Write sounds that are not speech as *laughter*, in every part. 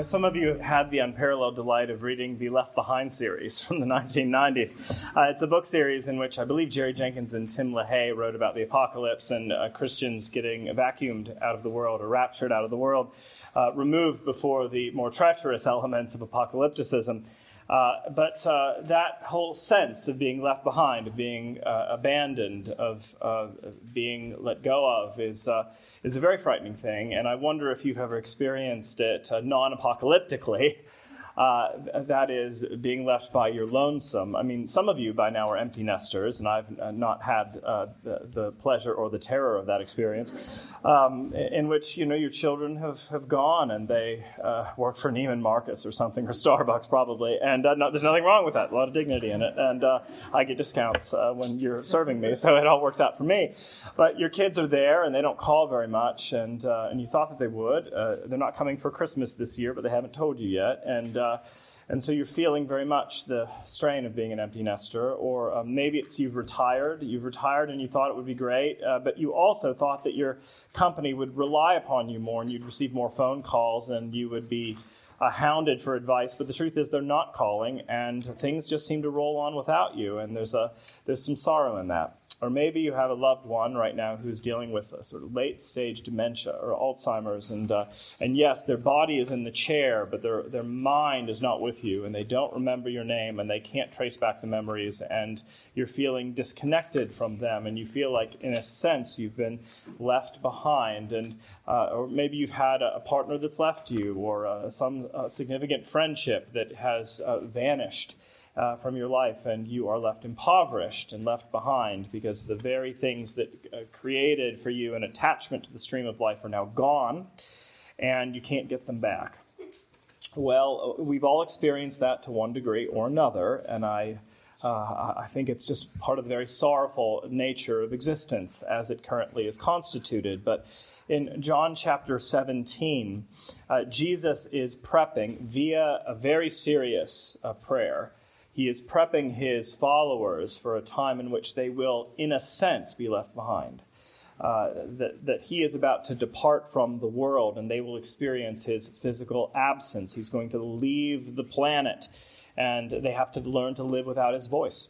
know some of you had the unparalleled delight of reading the Left Behind series from the *laughs* 1990s. Uh, it's a book series in which I believe Jerry Jenkins and Tim LaHaye wrote about the apocalypse and uh, Christians getting vacuumed out of the world or raptured out of the world, uh, removed before the more treacherous elements of apocalypticism. Uh, but uh, that whole sense of being left behind, of being uh, abandoned, of being let go of, is uh, is a very frightening thing. And I wonder if you've ever experienced it uh, non-apocalyptically. Uh, that is being left by your lonesome. I mean, some of you by now are empty nesters, and I've uh, not had uh, the, the pleasure or the terror of that experience, um, in which you know your children have, have gone and they uh, work for Neiman Marcus or something or Starbucks probably, and uh, no, there's nothing wrong with that. A lot of dignity in it, and I get discounts when you're serving me, so it all works out for me. But your kids are there and they don't call very much, and and you thought that they would. They're not coming for Christmas this year, but they haven't told you yet, and. Uh, and so you're feeling very much the strain of being an empty nester, or um, maybe it's you've retired. You've retired and you thought it would be great, uh, but you also thought that your company would rely upon you more and you'd receive more phone calls and you would be uh, hounded for advice. But the truth is, they're not calling, and things just seem to roll on without you. And there's a there's some sorrow in that. Or maybe you have a loved one right now who's dealing with a sort of late stage dementia or Alzheimer's, and uh, and yes, their body is in the chair, but their their mind is not with you, and they don't remember your name, and they can't trace back the memories, and you're feeling disconnected from them, and you feel like, in a sense, you've been left behind, and uh, or maybe you've had a, a partner that's left you, or uh, some uh, significant friendship that has uh, vanished uh, from your life, and you are left impoverished and left behind because the very things that uh, created for you an attachment to the stream of life are now gone, and you can't get them back. Well, uh, we've all experienced that to one degree or another, and I. Uh, I think it's just part of the very sorrowful nature of existence as it currently is constituted. But in John chapter 17, uh, Jesus is prepping via a very serious uh, prayer he is prepping his followers for a time in which they will, in a sense, be left behind. Uh, that, that he is about to depart from the world and they will experience his physical absence. He's going to leave the planet and they have to learn to live without his voice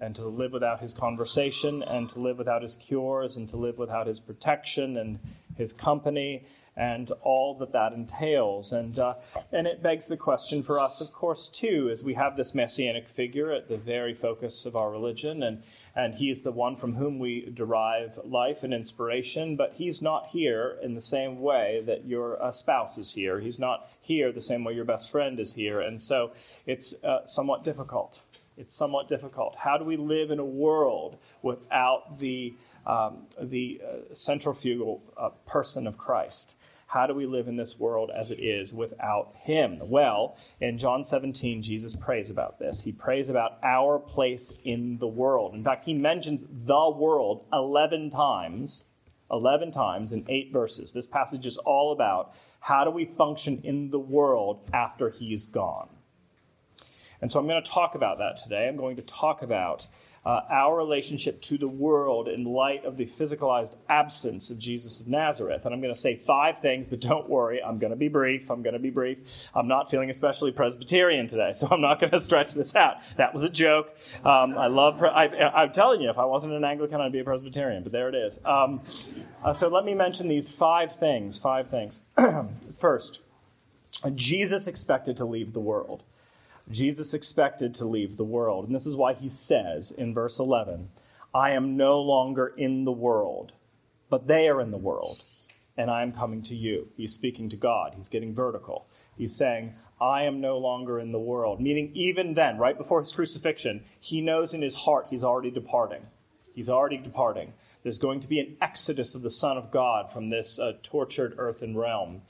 and to live without his conversation and to live without his cures and to live without his protection and his company and all that that entails. And, uh, and it begs the question for us, of course, too, as we have this messianic figure at the very focus of our religion, and, and he's the one from whom we derive life and inspiration, but he's not here in the same way that your uh, spouse is here. He's not here the same way your best friend is here. And so it's uh, somewhat difficult. It's somewhat difficult. How do we live in a world without the, um, the uh, centrifugal uh, person of Christ? How do we live in this world as it is without Him? Well, in John 17, Jesus prays about this. He prays about our place in the world. In fact, he mentions the world 11 times, 11 times in eight verses. This passage is all about how do we function in the world after He's gone. And so I'm going to talk about that today. I'm going to talk about uh, our relationship to the world in light of the physicalized absence of Jesus of Nazareth. And I'm going to say five things, but don't worry, I'm going to be brief. I'm going to be brief. I'm not feeling especially Presbyterian today, so I'm not going *laughs* to stretch this out. That was a joke. Um, I love, pre- I, am telling you, if I wasn't an Anglican, I'd be a Presbyterian, but there it is. Um, uh, so let me mention these five things. Five things. *clears throat* First, Jesus expected to leave the world. Jesus expected to leave the world. And this is why he says in verse 11, I am no longer in the world, but they are in the world, and I am coming to you. He's speaking to God. He's getting vertical. He's saying, I am no longer in the world. Meaning, even then, right before his crucifixion, he knows in his heart he's already departing. He's already departing. There's going to be an exodus of the Son of God from this uh, tortured earthen realm.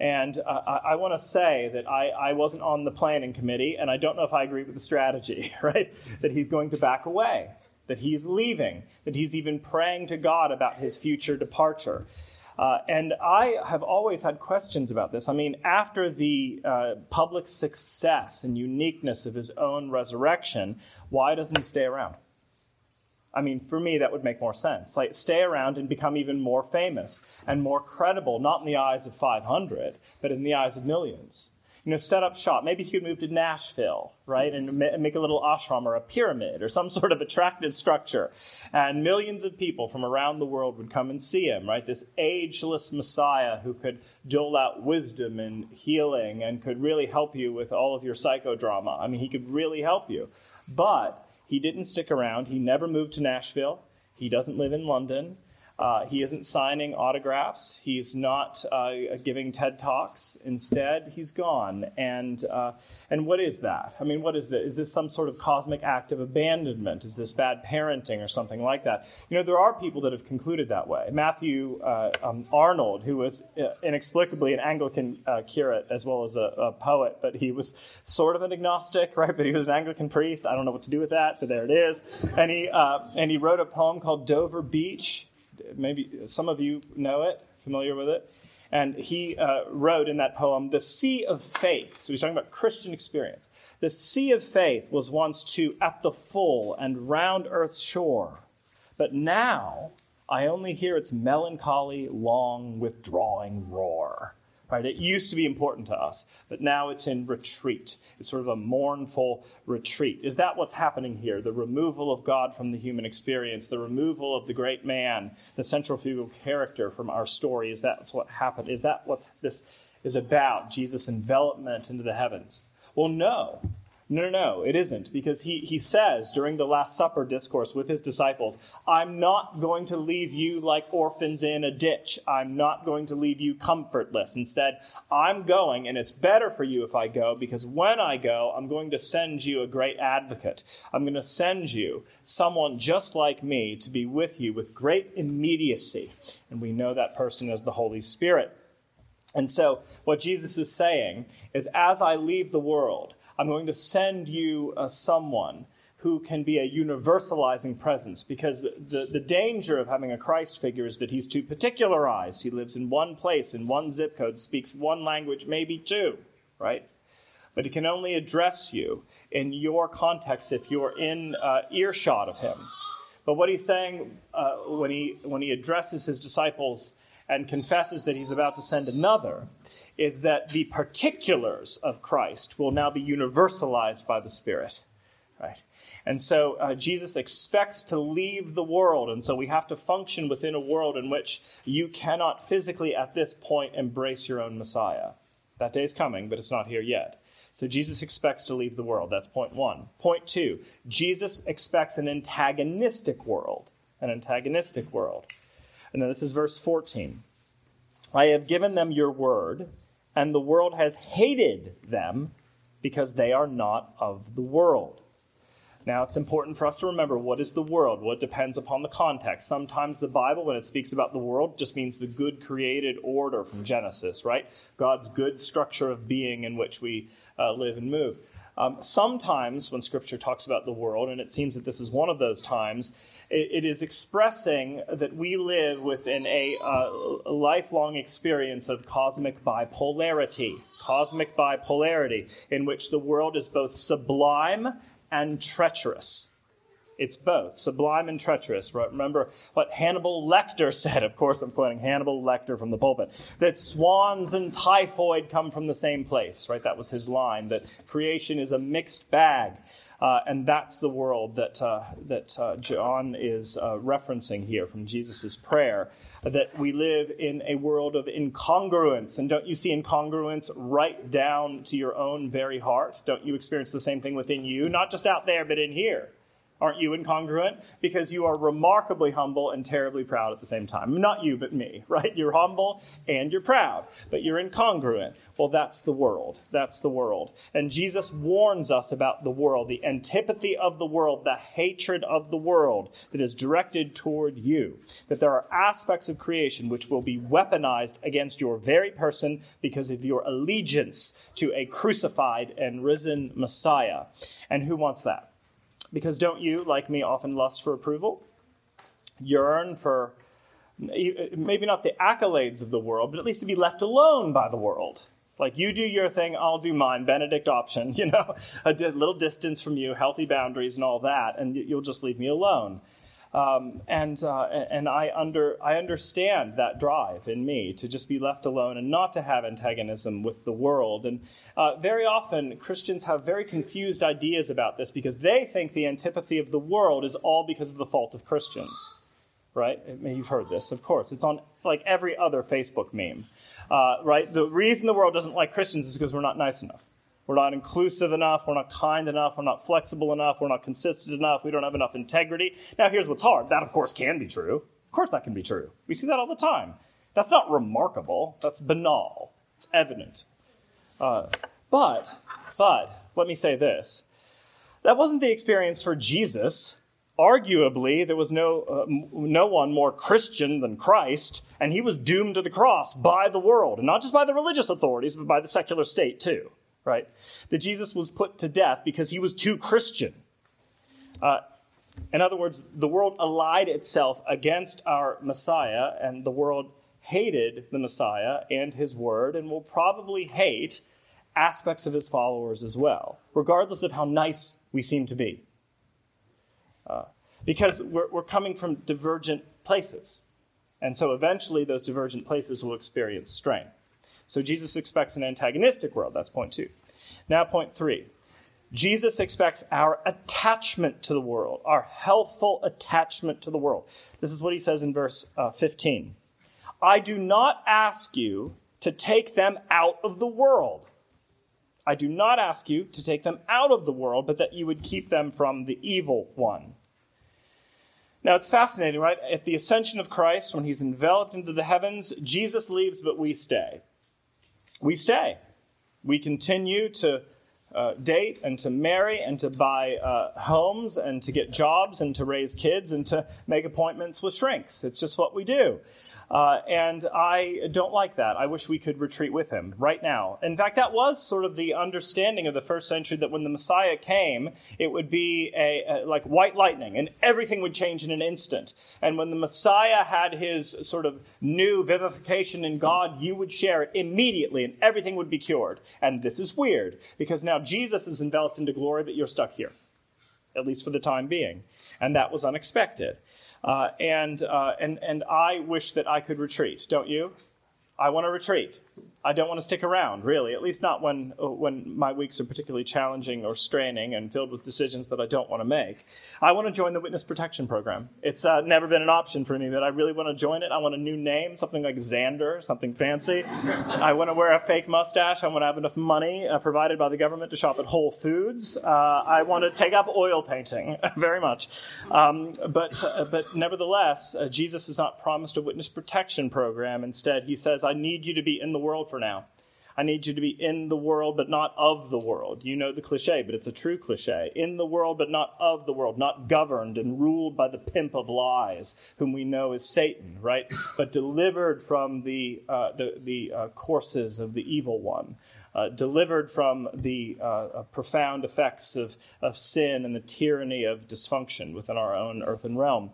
And uh, I, I want to say that I, I wasn't on the planning committee, and I don't know if I agree with the strategy, *laughs* right? That he's going to back away, that he's leaving, that he's even praying to God about his future departure. Uh, and I have always had questions about this. I mean, after the uh, public success and uniqueness of his own resurrection, why doesn't he stay around? I mean, for me, that would make more sense. Like, stay around and become even more famous and more credible, not in the eyes of 500, but in the eyes of millions. You know, set up shop. Maybe he could move to Nashville, right, and make a little ashram or a pyramid or some *laughs* sort of attractive structure. And millions of people from around the world would come and see him, right? This ageless Messiah who could dole out wisdom and healing and could really help you with all of your psychodrama. I mean, he could really help you. But he didn't stick around. He never moved to Nashville. He doesn't live in London. Uh, he isn't signing autographs. He's not uh, giving TED talks. Instead, he's gone. And uh, and what is that? I mean, what is this? Is this some sort of cosmic act of abandonment? Is this bad parenting or something like that? You know, there are people that have concluded that way. Matthew uh, um, Arnold, who was uh, inexplicably an Anglican uh, curate as well as a, a, poet, but he was sort of an agnostic, *laughs* right? But he was an Anglican priest. I don't know what to do with that, but there it is. And he and he wrote a poem called Dover Beach maybe some of you know it, familiar with it. And he uh, wrote in that poem, The Sea of Faith. So he's talking about Christian experience. The sea of faith was once too at the full and round earth's shore. But now I only hear its melancholy, long, withdrawing roar. Right? It used to be important to us, but now it's in retreat. It's sort of a mournful retreat. Is that what's happening here? The removal of God from the human experience, the removal of the great man, the centrifugal character from our story. Is that what happened? Is that what this is about? Jesus' envelopment into the heavens? Well, no. No, no, no, it isn't. Because he, he says during the Last Supper discourse with his disciples, I'm not going to leave you like orphans in a ditch. I'm not going to leave you comfortless. Instead, I'm going, and it's better for you if I go, because when I go, I'm going to send you a great advocate. I'm going to send you someone just like me to be with you with great immediacy. And we know that person as the Holy Spirit. And so, what Jesus is saying is, as I leave the world, I'm going to send you uh, someone who can be a universalizing presence because the, the danger of having a Christ figure is that he's too particularized. He lives in one place, in one zip code, speaks one language, maybe two, right? But he can only address you in your context if you're in uh, earshot of him. But what he's saying uh, when, he, when he addresses his disciples and confesses that he's about to send another is that the particulars of Christ will now be universalized by the Spirit. Right? And so uh, Jesus expects to leave the world, and so we have to function within a world in which you cannot physically at this point embrace your own Messiah. That day is coming, but it's not here yet. So Jesus expects to leave the world. That's point one. Point two Jesus expects an antagonistic world. An antagonistic world. And then this is verse 14. I have given them your word, and the world has hated them because they are not of the world. Now, it's important for us to remember what is the world? Well, it depends upon the context. Sometimes the Bible, when it speaks about the world, just means the good created order from Genesis, right? God's good structure of being in which we uh, live and move. Um, sometimes, when Scripture talks about the world, and it seems that this is one of those times, it, it is expressing that we live within a, uh, a lifelong experience of cosmic bipolarity. Cosmic bipolarity, in which the world is both sublime and treacherous. It's both sublime and treacherous. Remember what Hannibal Lecter *laughs* said. Of course, I'm quoting Hannibal Lecter from the pulpit that swans and typhoid come from the same place. Right? That was his line. That creation is a mixed bag. Uh, and that's the world that, uh, that uh, John is uh, referencing here from Jesus' prayer. That we live in a world of incongruence. And don't you see incongruence right down to your own very heart? Don't you experience the same thing within you? Not just out there, but in here Aren't you incongruent? Because you are remarkably humble and terribly proud at the same time. Not you, but me, *laughs* right? You're humble and you're proud, but you're incongruent. Well, that's the world. That's the world. And Jesus warns us about the world, the antipathy of the world, the hatred of the world that is directed toward you. That there are aspects of creation which will be weaponized against your very person because of your allegiance to a crucified and risen Messiah. And who wants that? Because don't you, like me, often lust for approval? Yearn for maybe not the accolades of the world, but at least to be left alone by the world. Like you do your thing, I'll do mine. Benedict option, *laughs* you know, a little distance from you, healthy boundaries, and all that, and you'll just leave me alone. Um, and uh, and I under I understand that drive in me to just be left alone and not to have antagonism with the world. And uh, very often Christians have very confused ideas about this because they think the antipathy of the world is all because of the fault of Christians. Right? You've heard this, of course. It's on like every other Facebook meme. Uh, right? The reason the world doesn't like Christians is because we're not nice enough. We're not inclusive enough. We're not kind enough. We're not flexible enough. We're not consistent enough. We don't have enough integrity. Now, here's what's hard. That, of course, can be true. Of course, that can be true. We see that all the time. That's not remarkable. That's banal. It's evident. Uh, but, but, let me say this. That wasn't the experience for Jesus. Arguably, there was no, uh, no one more Christian than Christ, and he was doomed to the cross by the world, and not just by the religious authorities, but by the secular state too right? That Jesus was put to death because he was too Christian. Uh, in other words, the world allied itself against our Messiah, and the world hated the Messiah and his word, and will probably hate aspects of his followers as well, regardless of how nice we seem to be. Uh, because we're, we're coming from divergent places. And so eventually those divergent places will experience strain. So Jesus expects an antagonistic world. That's point two. Now, point three. Jesus expects our attachment to the world, our healthful attachment to the world. This is what he says in verse uh, 15. I do not ask you to take them out of the world. I do not ask you to take them out of the world, but that you would keep them from the evil one. Now, it's fascinating, right? At the ascension of Christ, when he's enveloped into the heavens, Jesus leaves, but we stay we stay. We continue to uh, date and to marry and to buy uh, homes and to get jobs and to raise kids and to make appointments with shrinks. It's just what we do. Uh, and I don't like that. I wish we could retreat with him right now. In fact, that was sort of the understanding of the first century that when the Messiah came, it would be a, a, like white lightning and everything would change in an instant. And when the Messiah had his sort of new vivification in God, you would share it immediately and everything would be cured. And this is weird because now Jesus is enveloped into glory, but you're stuck here, at least for the time being. And that was unexpected. Uh, and, uh, and, and I wish that I could retreat, don't you? I want to retreat. I don't want to stick around, really, at least not when, when my weeks are particularly challenging or straining and filled with decisions that I don't want to make. I want to join the Witness Protection Program. It's uh, never been an option for me, but I really want to join it. I want a new name, something like Xander, something fancy. I want to wear a fake mustache. I want to have enough money uh, provided by the government to shop at Whole Foods. Uh, I want to take up oil painting *laughs* very much. Um, but, uh, but nevertheless, uh, Jesus has not promised a Witness Protection Program. Instead, he says, I need you to be in the world for now. I need you to be in the world, but not of the world. You know the cliche, but it's a true cliche. In the world, but not of the world, not governed and ruled by the pimp of lies, whom we know is Satan, right? But delivered from the, uh, the, the uh, courses of the evil one. Uh, delivered from the uh, uh, profound effects of, of sin and the tyranny of dysfunction within our own earthen realm.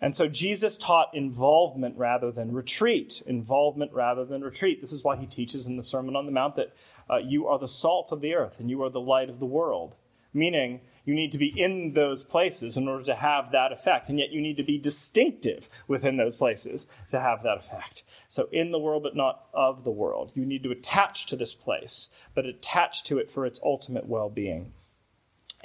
And so Jesus taught involvement rather than retreat. Involvement rather than retreat. This is why he teaches in the Sermon on the Mount that uh, you are the salt of the earth and you are the light of the world. Meaning, you need to be in those places in order to have that effect, and yet you need to be distinctive within those places to have that effect. So, in the world, but not of the world. You need to attach to this place, but attach to it for its ultimate well being.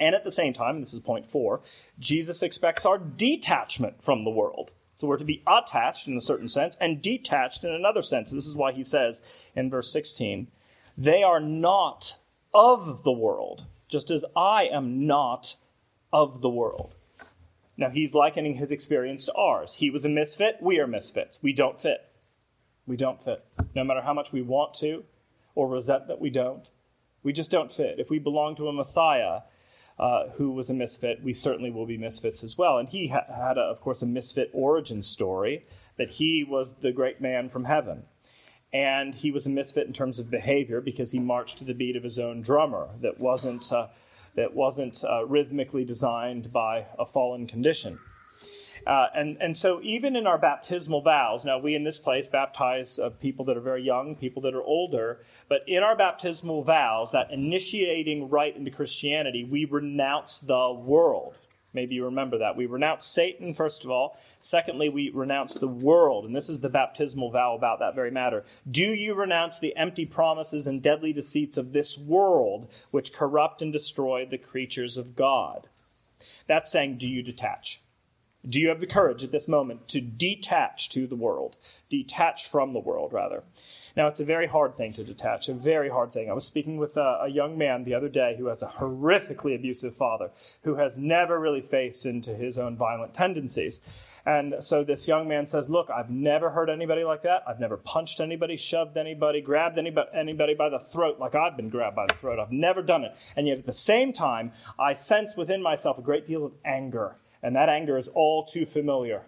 And at the same time, this is point four, Jesus expects our detachment from the world. So we're to be attached in a certain sense and detached in another sense. This is why he says in verse 16, they are not of the world, just as I am not of the world. Now, he's likening his experience to ours. He was a misfit. We are misfits. We don't fit. We don't fit. No matter how much we want to or resent that we don't, we just don't fit. If we belong to a Messiah uh, who was a misfit, we certainly will be misfits as well. And he ha- had, a, of course, a misfit origin story that he was the great man from heaven. And he was a misfit in terms of behavior because he marched to the beat of his own drummer that wasn't, uh, that wasn't uh, rhythmically designed by a fallen condition. Uh, and, and so, even in our baptismal vows, now we in this place baptize uh, people that are very young, people that are older, but in our baptismal vows, that initiating rite into Christianity, we renounce the world. Maybe you remember that. We renounce Satan, first of all. Secondly, we renounce the world. And this is the baptismal vow about that very matter. Do you renounce the empty promises and deadly deceits of this world, which corrupt and destroy the creatures of God? That's saying, do you detach? Do you have the courage at this moment to detach to the world? Detach from the world, rather. Now, it's a very hard thing to detach, a very hard thing. I was speaking with a, a, young man the other day who has a horrifically abusive father who has never really faced into his own violent tendencies. And so this young man says, Look, I've never hurt anybody like that. I've never punched anybody, shoved anybody, grabbed anybody, anybody by the throat like I've been grabbed by the throat. I've never done it. And yet at the same time, I sense within myself a great deal of anger and that anger is all too familiar.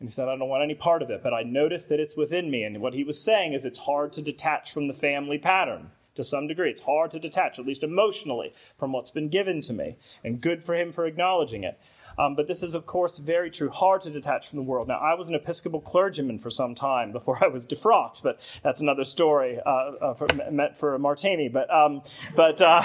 And he said, I don't want any part of it, but I notice that it's within me. And what he was saying is it's hard to detach from the family pattern to some degree. It's hard to detach, at least emotionally, from what's been given to me. And good for him for acknowledging it. Um, but this is, of course, very true. Hard to detach from the world. Now, I was an Episcopal clergyman for some time before I was defrocked, but that's another story uh, uh, for, meant for a martini. But, um, but uh,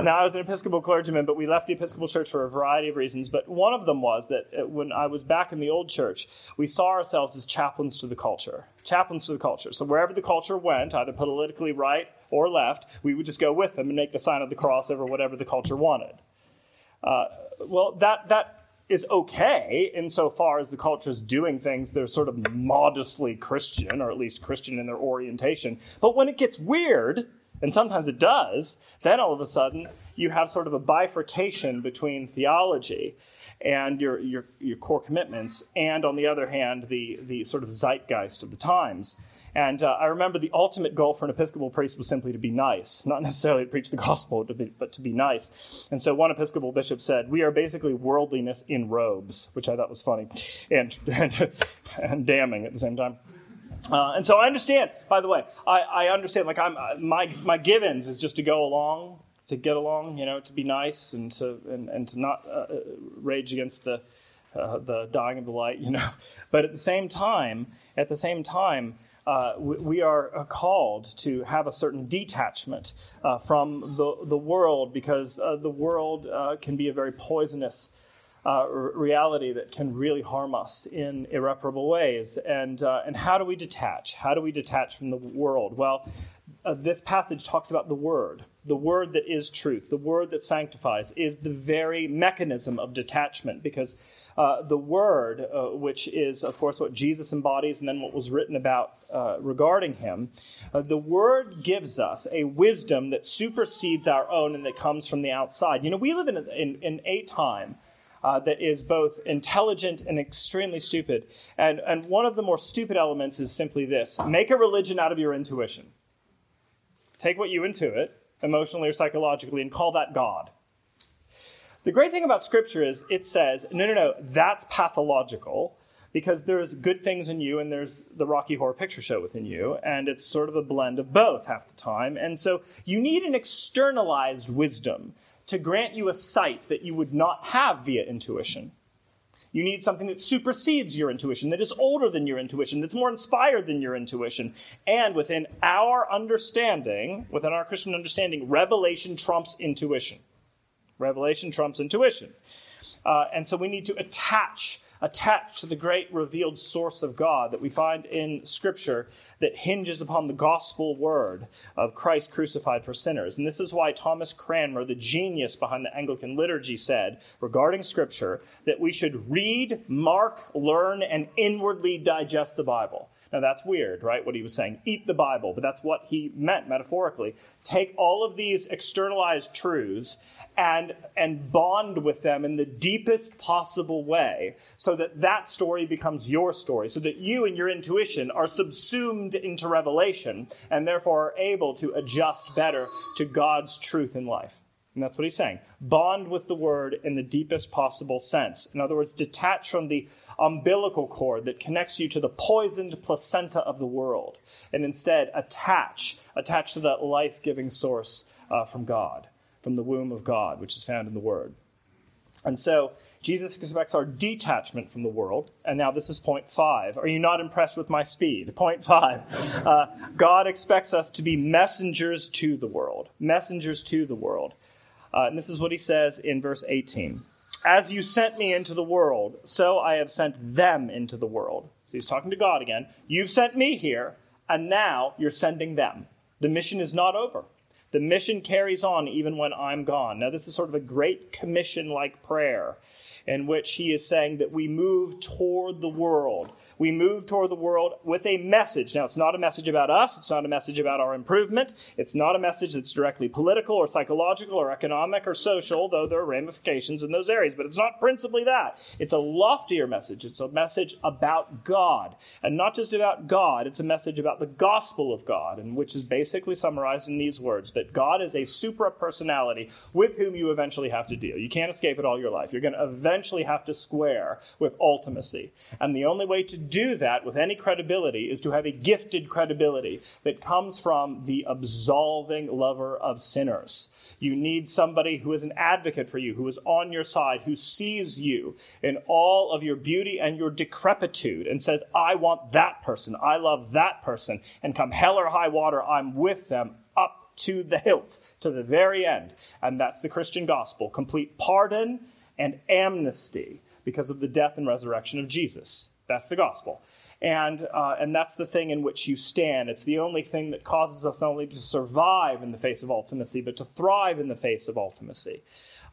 *laughs* now I was an Episcopal clergyman, but we left the Episcopal Church for a variety of reasons. But one of them was that uh, when I was back in the old church, we saw ourselves as chaplains to the culture. Chaplains to the culture. So wherever the culture went, either politically right or left, we would just go with them and make the sign of the cross over whatever the culture wanted. Uh, well, that, that is okay insofar as the culture is doing things that are sort of modestly Christian, or at least Christian in their orientation. But when it gets weird, and sometimes it does, then all of a sudden you have sort of a bifurcation between theology and your, your, your core commitments, and on the other hand, the, the sort of zeitgeist of the times. And uh, I remember the ultimate goal for an Episcopal priest was simply to be nice, not necessarily to preach the *laughs* gospel, to be, but to be nice. And so one Episcopal bishop said, We are basically worldliness in robes, which I thought was funny and, *laughs* and, and damning at the same time. Uh, and so I understand, by the way, I, I understand, like, I'm, uh, my, my givens is just to go along, to get along, you know, to be nice and to, and, and to not uh, rage against the, uh, the dying of the light, you know. *laughs* But at the same time, at the same time, uh, we, we, are uh, called to have a certain detachment uh, from the, the world because uh, the world uh, can be a very poisonous uh, reality that can really harm us in irreparable ways. And, and how do we detach? How do we detach from the world? Well, this passage talks about the Word. The Word that is truth, the Word that sanctifies, is the very mechanism of detachment because uh, the Word, uh, which is, of course, what Jesus embodies and then what was written about uh, regarding him, uh, the Word gives us a wisdom that supersedes our own and that comes from the outside. You know, we live in, in, in a time. Uh, that is both intelligent and extremely stupid. And, and one of the more stupid elements is simply this make a religion out of your intuition. Take what you intuit, emotionally or psychologically, and call that God. The great thing about Scripture is it says, no, no, no, that's pathological because there's good things in you and there's the Rocky Horror Picture Show within you, and it's sort of a blend of both half the time. And so you need an externalized wisdom to grant you a sight that you would not have via intuition. You need something that supersedes your intuition, that is older than your intuition, that's more inspired than your intuition. And within our understanding, within our Christian understanding, revelation trumps intuition. Revelation trumps intuition. Uh, and so we need to attach attach to the great revealed source of God that we find in Scripture that hinges upon the gospel word of Christ crucified for sinners. And this is why Thomas Cranmer, the genius behind the Anglican liturgy, said regarding Scripture that we should read, mark, learn, and inwardly digest the Bible. Now that's weird, right? What he was saying. Eat the Bible, but that's what he meant metaphorically. Take all of these externalized truths and and bond with them in the deepest possible way so that that story becomes your story so that you and your intuition are subsumed into revelation and therefore are able to adjust better to God's truth in life. And that's what he's saying. Bond with the word in the deepest possible sense. In other words, detach from the umbilical cord that connects you to the poisoned placenta of the world, and instead attach, attach to that life giving source uh, from God, from the womb of God, which is found in the word. And so, Jesus expects our detachment from the world. And now this is point five. Are you not impressed with my speed? Point five. Uh, God expects us to be messengers to the world. Messengers to the world. Uh, and this is what he says in verse 18 As you sent me into the world, so I have sent them into the world. So he's talking to God again. You've sent me here, and now you're sending them. The mission is not over. The mission carries on even when I'm gone. Now, this is sort of a great commission like prayer in which he is saying that we move toward the world we move toward the world with a message. Now, it's not a message about us, it's not a message about our improvement, it's not a message that's directly political or psychological or economic or social, though there are ramifications in those areas, but it's not principally that. It's a loftier message. It's a message about God. And not just about God, it's a message about the gospel of God, and which is basically summarized in these words that God is a supra personality with whom you eventually have to deal. You can't escape it all your life. You're going to eventually have to square with ultimacy. And the only way to do that with any credibility is to have a gifted credibility that comes from the absolving lover of sinners. You need somebody who is an advocate for you, who is on your side, who sees you in all of your beauty and your decrepitude and says, I want that person, I love that person, and come hell or high water, I'm with them up to the hilt, to the very end. And that's the Christian gospel complete pardon and amnesty because of the death and resurrection of Jesus. That's the gospel. And, uh, and that's the thing in which you stand. It's the only thing that causes us not only to survive in the face of ultimacy, but to thrive in the face of ultimacy.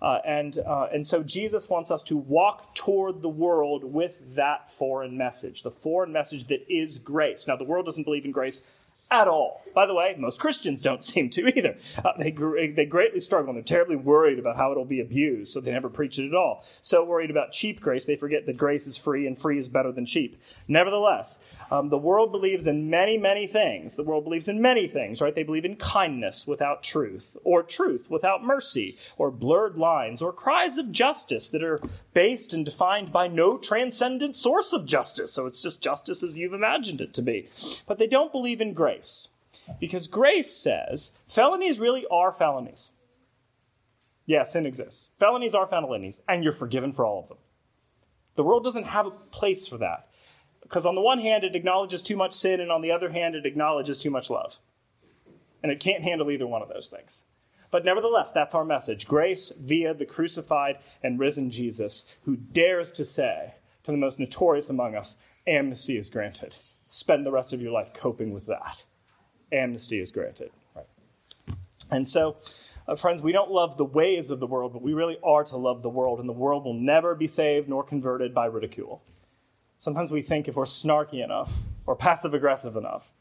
Uh, and, uh, and so Jesus wants us to walk toward the world with that foreign message, the foreign message that is grace. Now, the world doesn't believe in grace at all. By the way, most Christians don't *laughs* seem to either. Uh, they, they greatly struggle and they're terribly worried about how it'll be abused, so they never preach it at all. So worried about cheap grace, they forget that grace is free and free is better than cheap. Nevertheless, um, the world believes in many, many things. The world believes in many things, right? They believe in kindness without truth, or truth without mercy, or blurred lines, or cries of justice that are based and defined by no transcendent source of justice. So it's just justice as you've imagined it to be. But they don't believe in grace. Because grace says felonies really are felonies. Yeah, sin exists. Felonies are felonies, and you're forgiven for all of them. The world doesn't have a place for that. Because on the one hand, it acknowledges too much sin, and on the other hand, it acknowledges too much love. And it can't handle either one of those things. But nevertheless, that's our message grace via the crucified and risen Jesus, who dares to say to the most notorious among us, amnesty is granted. Spend the rest of your life coping with that. Amnesty is granted. Right. And so, uh, friends, we don't love the ways of the world, but we really are to love the world, and the world will never be saved nor converted by ridicule. Sometimes we think if we're snarky enough or passive aggressive enough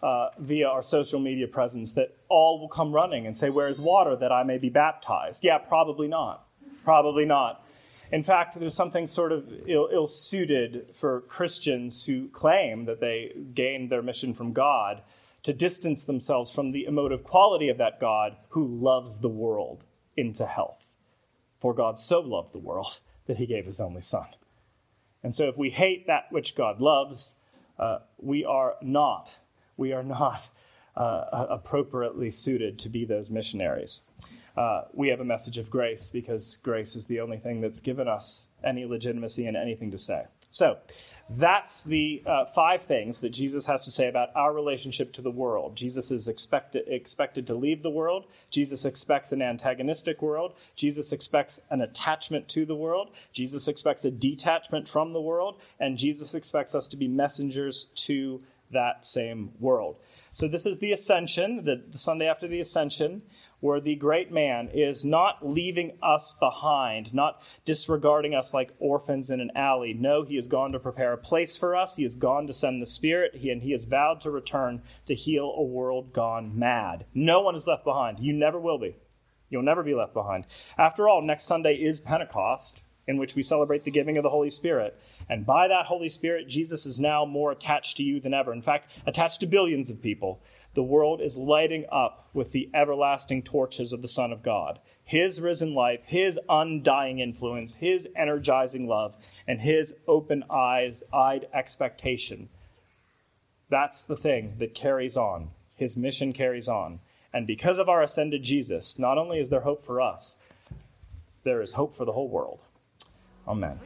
uh, via our social media presence that all will come running and say, Where is water that I may be baptized? Yeah, probably not. Probably not. In fact, there's something sort of ill suited for Christians who claim that they gained their mission from God to distance themselves from the emotive quality of that God who loves the world into health. For God so loved the world that he gave his only Son. And so if we hate that which God loves, uh, we are not, we are not uh, appropriately suited to be those missionaries. Uh, we have a message of grace because grace is the only thing that's given us any legitimacy and anything to say. So, that's the uh, five things that Jesus has to say about our relationship to the world. Jesus is expected, expected to leave the world. Jesus expects an antagonistic world. Jesus expects an attachment to the world. Jesus expects a detachment from the world. And Jesus expects us to be messengers to that same world. So, this is the ascension, the, the Sunday after the ascension where the great man is not leaving us behind, not disregarding us like orphans in an alley. No, he has gone to prepare a place for us. He has gone to send the Spirit, he, and he has vowed to return to heal a world gone mad. No one is left behind. You never will be. You'll never be left behind. After all, next Sunday is Pentecost, in which we celebrate the giving of the Holy Spirit. And by that Holy Spirit, Jesus is now more attached to you than ever. In fact, attached to billions of people the world is lighting up with the everlasting torches of the Son of God. His risen life, His undying influence, His energizing love, and His open eyes, eyed expectation. That's the thing that carries on. His mission carries on. And because of our ascended Jesus, not only is there hope for us, there is hope for the whole world. Amen.